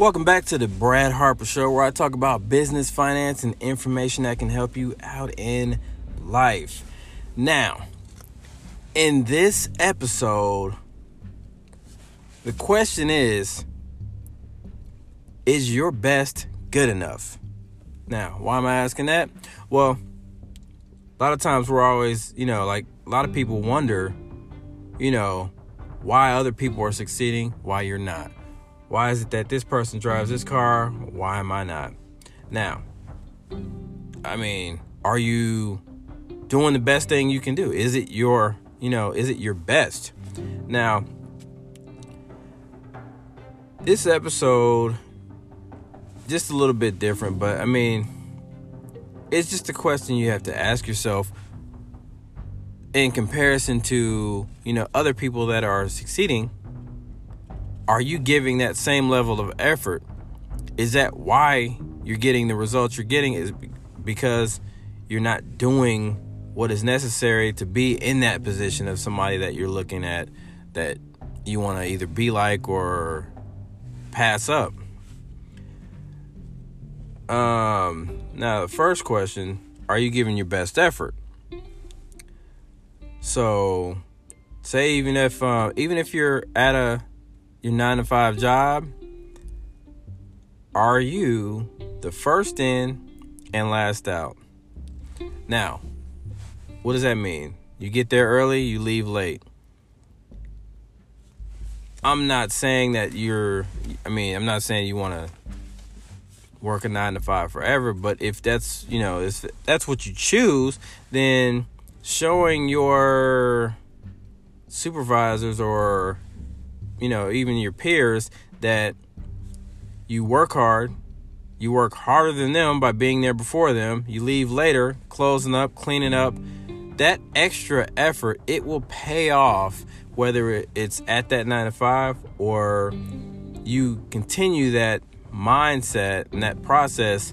Welcome back to the Brad Harper Show, where I talk about business, finance, and information that can help you out in life. Now, in this episode, the question is Is your best good enough? Now, why am I asking that? Well, a lot of times we're always, you know, like a lot of people wonder, you know, why other people are succeeding, why you're not. Why is it that this person drives this car? Why am I not? Now, I mean, are you doing the best thing you can do? Is it your, you know, is it your best? Now, this episode just a little bit different, but I mean, it's just a question you have to ask yourself in comparison to, you know, other people that are succeeding are you giving that same level of effort? Is that why you're getting the results you're getting? Is because you're not doing what is necessary to be in that position of somebody that you're looking at that you want to either be like or pass up. Um, now the first question, are you giving your best effort? So, say even if uh, even if you're at a your nine to five job, are you the first in and last out? Now, what does that mean? You get there early, you leave late. I'm not saying that you're, I mean, I'm not saying you want to work a nine to five forever, but if that's, you know, if that's what you choose, then showing your supervisors or you know, even your peers that you work hard, you work harder than them by being there before them, you leave later, closing up, cleaning up. That extra effort, it will pay off whether it's at that 9 to 5 or you continue that mindset and that process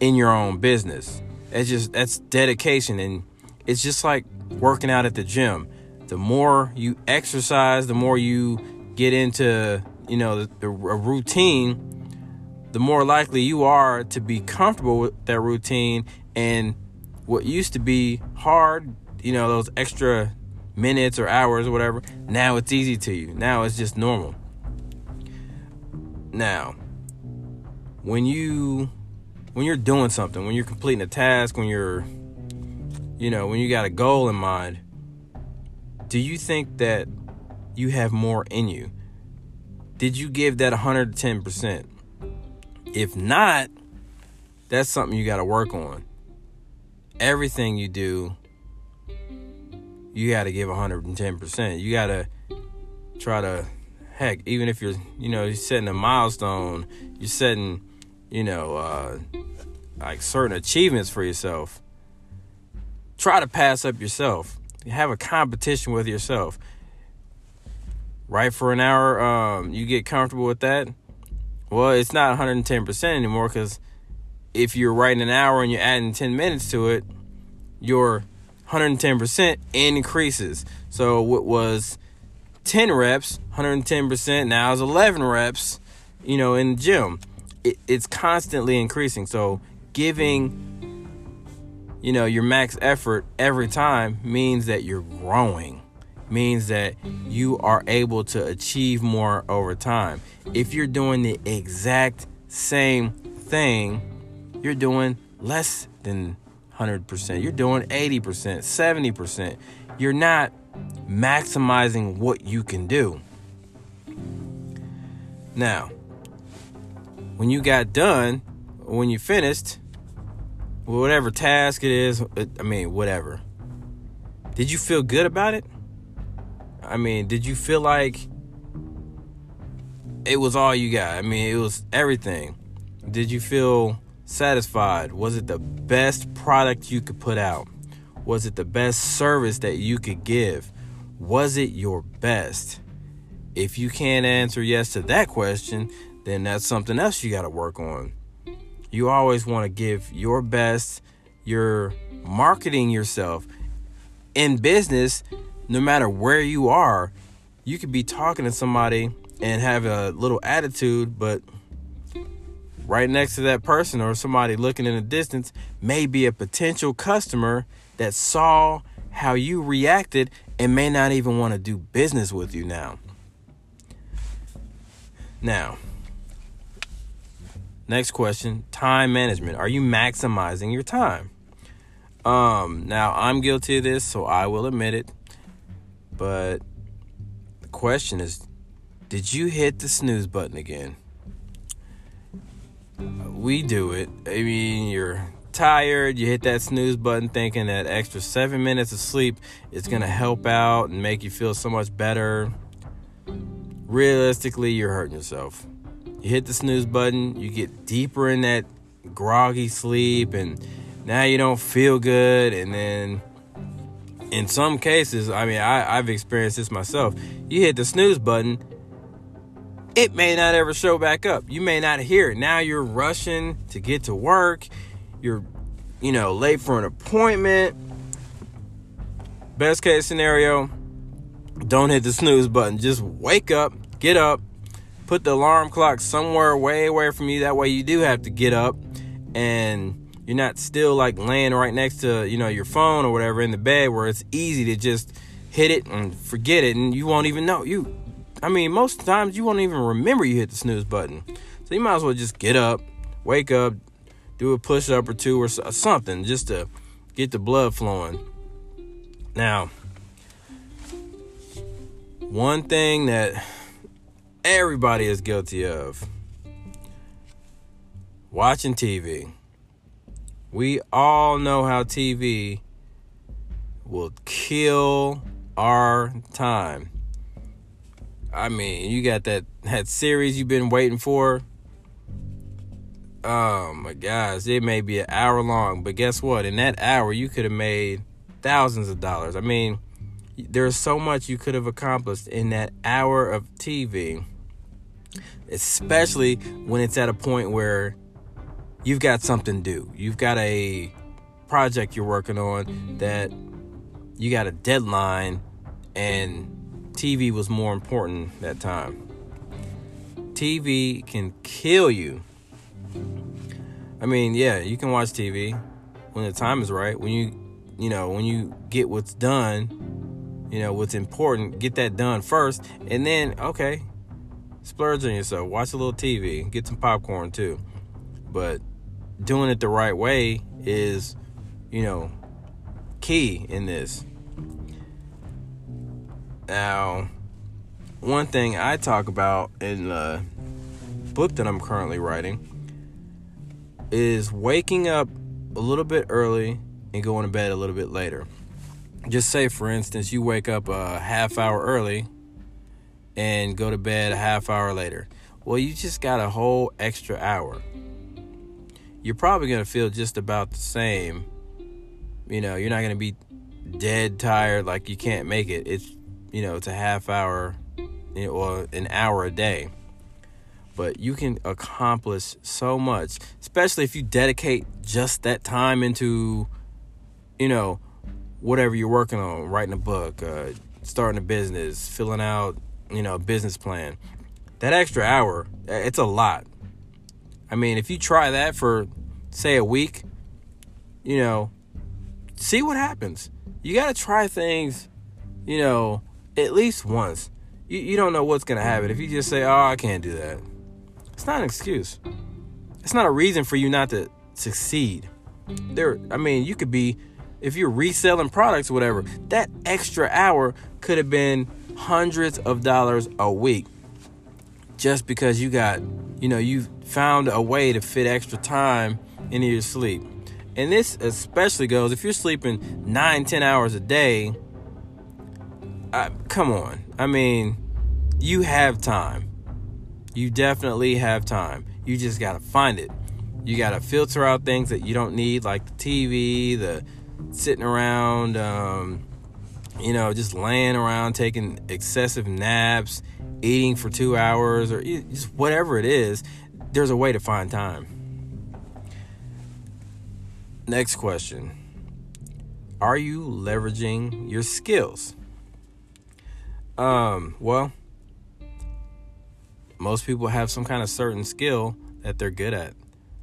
in your own business. It's just that's dedication and it's just like working out at the gym the more you exercise, the more you get into, you know, the, the, a routine, the more likely you are to be comfortable with that routine and what used to be hard, you know, those extra minutes or hours or whatever, now it's easy to you. Now it's just normal. Now, when you when you're doing something, when you're completing a task, when you're you know, when you got a goal in mind, do you think that you have more in you? Did you give that 110%? If not, that's something you got to work on. Everything you do, you got to give 110%. You got to try to, heck, even if you're, you know, you're setting a milestone, you're setting, you know, uh, like certain achievements for yourself. Try to pass up yourself have a competition with yourself. Write for an hour, um, you get comfortable with that. Well, it's not 110% anymore because if you're writing an hour and you're adding 10 minutes to it, your 110% increases. So what was 10 reps, 110% now is 11 reps, you know, in the gym. It, it's constantly increasing. So giving you know, your max effort every time means that you're growing, means that you are able to achieve more over time. If you're doing the exact same thing, you're doing less than 100%. You're doing 80%, 70%. You're not maximizing what you can do. Now, when you got done, when you finished, whatever task it is, I mean, whatever. Did you feel good about it? I mean, did you feel like it was all you got? I mean, it was everything. Did you feel satisfied? Was it the best product you could put out? Was it the best service that you could give? Was it your best? If you can't answer yes to that question, then that's something else you got to work on you always want to give your best. You're marketing yourself. In business, no matter where you are, you could be talking to somebody and have a little attitude, but right next to that person or somebody looking in the distance may be a potential customer that saw how you reacted and may not even want to do business with you now. Now, next question time management. Are you maximizing your time? Um, now I'm guilty of this, so I will admit it. But the question is did you hit the snooze button again? We do it. I mean, you're tired, you hit that snooze button thinking that extra seven minutes of sleep is going to help out and make you feel so much better. Realistically, you're hurting yourself. You hit the snooze button, you get deeper in that groggy sleep, and now you don't feel good. And then, in some cases, I mean, I, I've experienced this myself. You hit the snooze button, it may not ever show back up. You may not hear it. Now you're rushing to get to work. You're, you know, late for an appointment. Best case scenario, don't hit the snooze button. Just wake up, get up, put the alarm clock somewhere way away from you. That way you do have to get up and you're not still like laying right next to, you know, your phone or whatever in the bed where it's easy to just hit it and forget it and you won't even know. You I mean, most times you won't even remember you hit the snooze button. So you might as well just get up, wake up, do a push up or two or something just to get the blood flowing. Now, one thing that everybody is guilty of watching TV. We all know how TV will kill our time. I mean, you got that that series you've been waiting for. Oh my gosh, it may be an hour long, but guess what? In that hour, you could have made thousands of dollars. I mean, there's so much you could have accomplished in that hour of TV, especially when it's at a point where you've got something due. You've got a project you're working on that you got a deadline and TV was more important that time. TV can kill you. I mean, yeah, you can watch TV when the time is right. When you, you know, when you get what's done, you know, what's important, get that done first. And then, okay, splurge on yourself. Watch a little TV. Get some popcorn too. But doing it the right way is, you know, key in this. Now, one thing I talk about in the book that I'm currently writing is waking up a little bit early and going to bed a little bit later. Just say, for instance, you wake up a half hour early and go to bed a half hour later. Well, you just got a whole extra hour. You're probably going to feel just about the same. You know, you're not going to be dead tired like you can't make it. It's you know, it's a half hour or an hour a day. But you can accomplish so much, especially if you dedicate just that time into, you know, whatever you're working on, writing a book, uh, starting a business, filling out, you know, business plan. That extra hour, it's a lot. I mean, if you try that for, say, a week, you know, see what happens. You got to try things, you know, at least once. You, you don't know what's going to happen. If you just say, oh, I can't do that, it's not an excuse. It's not a reason for you not to succeed. There, I mean, you could be, if you're reselling products or whatever, that extra hour could have been hundreds of dollars a week just because you got, you know, you found a way to fit extra time into your sleep. And this especially goes if you're sleeping nine, ten hours a day I, come on. I mean, you have time. You definitely have time. You just got to find it. You got to filter out things that you don't need, like the TV, the sitting around, um, you know, just laying around, taking excessive naps, eating for two hours, or just whatever it is. There's a way to find time. Next question Are you leveraging your skills? Um, well, most people have some kind of certain skill that they're good at.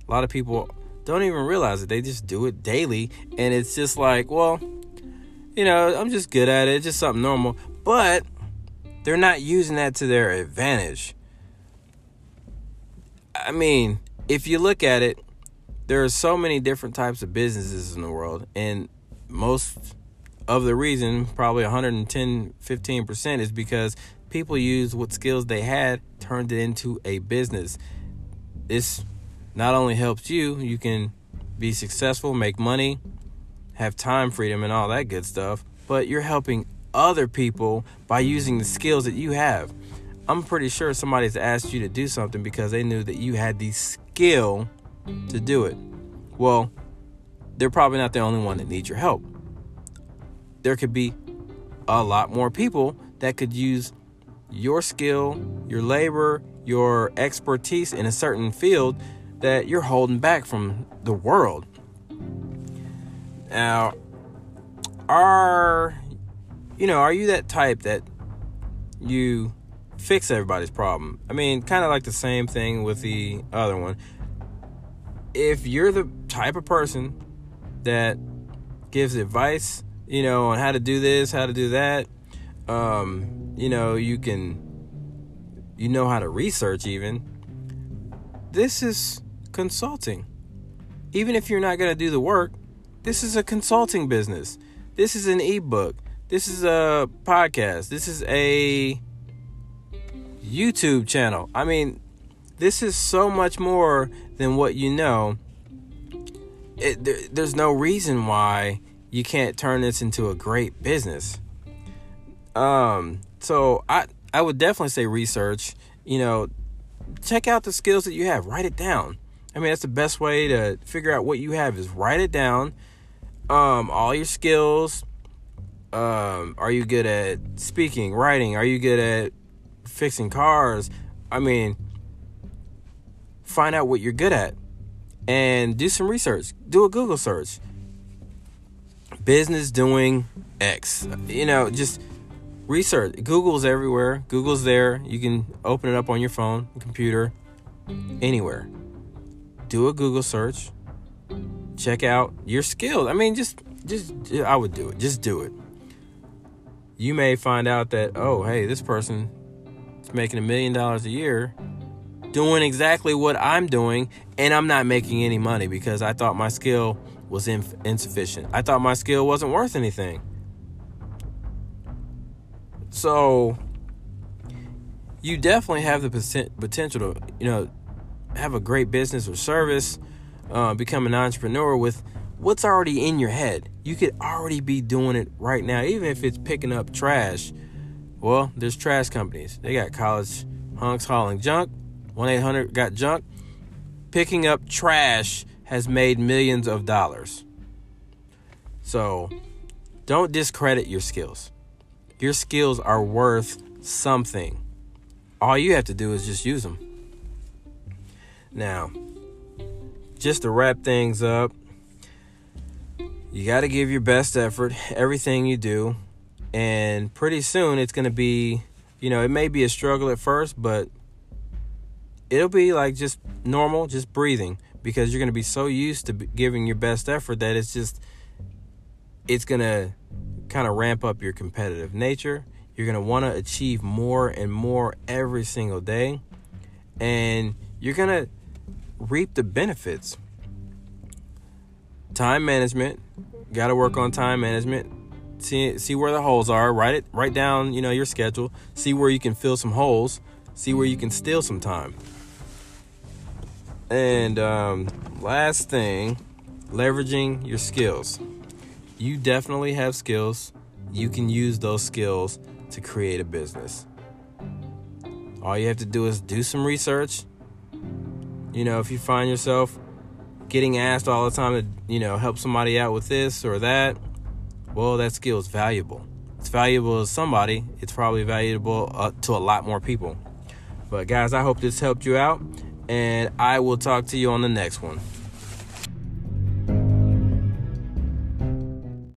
A lot of people don't even realize it. They just do it daily and it's just like, well, you know, I'm just good at it. It's just something normal. But they're not using that to their advantage. I mean, if you look at it, there are so many different types of businesses in the world and most of the reason, probably 110, 15%, is because people used what skills they had, turned it into a business. This not only helps you, you can be successful, make money, have time freedom, and all that good stuff, but you're helping other people by using the skills that you have. I'm pretty sure somebody's asked you to do something because they knew that you had the skill to do it. Well, they're probably not the only one that needs your help. There could be a lot more people that could use your skill, your labor, your expertise in a certain field that you're holding back from the world. Now, are you know, are you that type that you fix everybody's problem? I mean, kind of like the same thing with the other one. If you're the type of person that gives advice, you know, on how to do this, how to do that, um, you know, you can you know how to research even. This is consulting. Even if you're not going to do the work, this is a consulting business. This is an ebook. This is a podcast. This is a YouTube channel. I mean, this is so much more than what you know. It, there, there's no reason why you can't turn this into a great business. Um, so I I would definitely say research. You know, check out the skills that you have. Write it down. I mean, that's the best way to figure out what you have is write it down. Um, all your skills. Um, are you good at speaking, writing? Are you good at fixing cars? I mean, find out what you're good at and do some research. Do a Google search. Business doing X. You know, just research. Google's everywhere. Google's there. You can open it up on your phone, computer, anywhere do a Google search, check out your skills. I mean, just just I would do it. Just do it. You may find out that oh, hey, this person is making a million dollars a year doing exactly what I'm doing and I'm not making any money because I thought my skill was inf- insufficient. I thought my skill wasn't worth anything. So you definitely have the potential to, you know, have a great business or service, uh, become an entrepreneur with what's already in your head. You could already be doing it right now, even if it's picking up trash. Well, there's trash companies. They got college hunks hauling junk. 1 800 got junk. Picking up trash has made millions of dollars. So don't discredit your skills. Your skills are worth something. All you have to do is just use them. Now, just to wrap things up, you got to give your best effort, everything you do, and pretty soon it's going to be, you know, it may be a struggle at first, but it'll be like just normal, just breathing because you're going to be so used to giving your best effort that it's just it's going to kind of ramp up your competitive nature. You're going to want to achieve more and more every single day. And you're going to reap the benefits. Time management, got to work on time management. See see where the holes are. Write it. Write down you know your schedule. See where you can fill some holes. See where you can steal some time. And um, last thing, leveraging your skills. You definitely have skills. You can use those skills to create a business. All you have to do is do some research, you know, if you find yourself getting asked all the time to, you know, help somebody out with this or that, well, that skill is valuable. It's valuable to somebody, it's probably valuable uh, to a lot more people. But, guys, I hope this helped you out, and I will talk to you on the next one.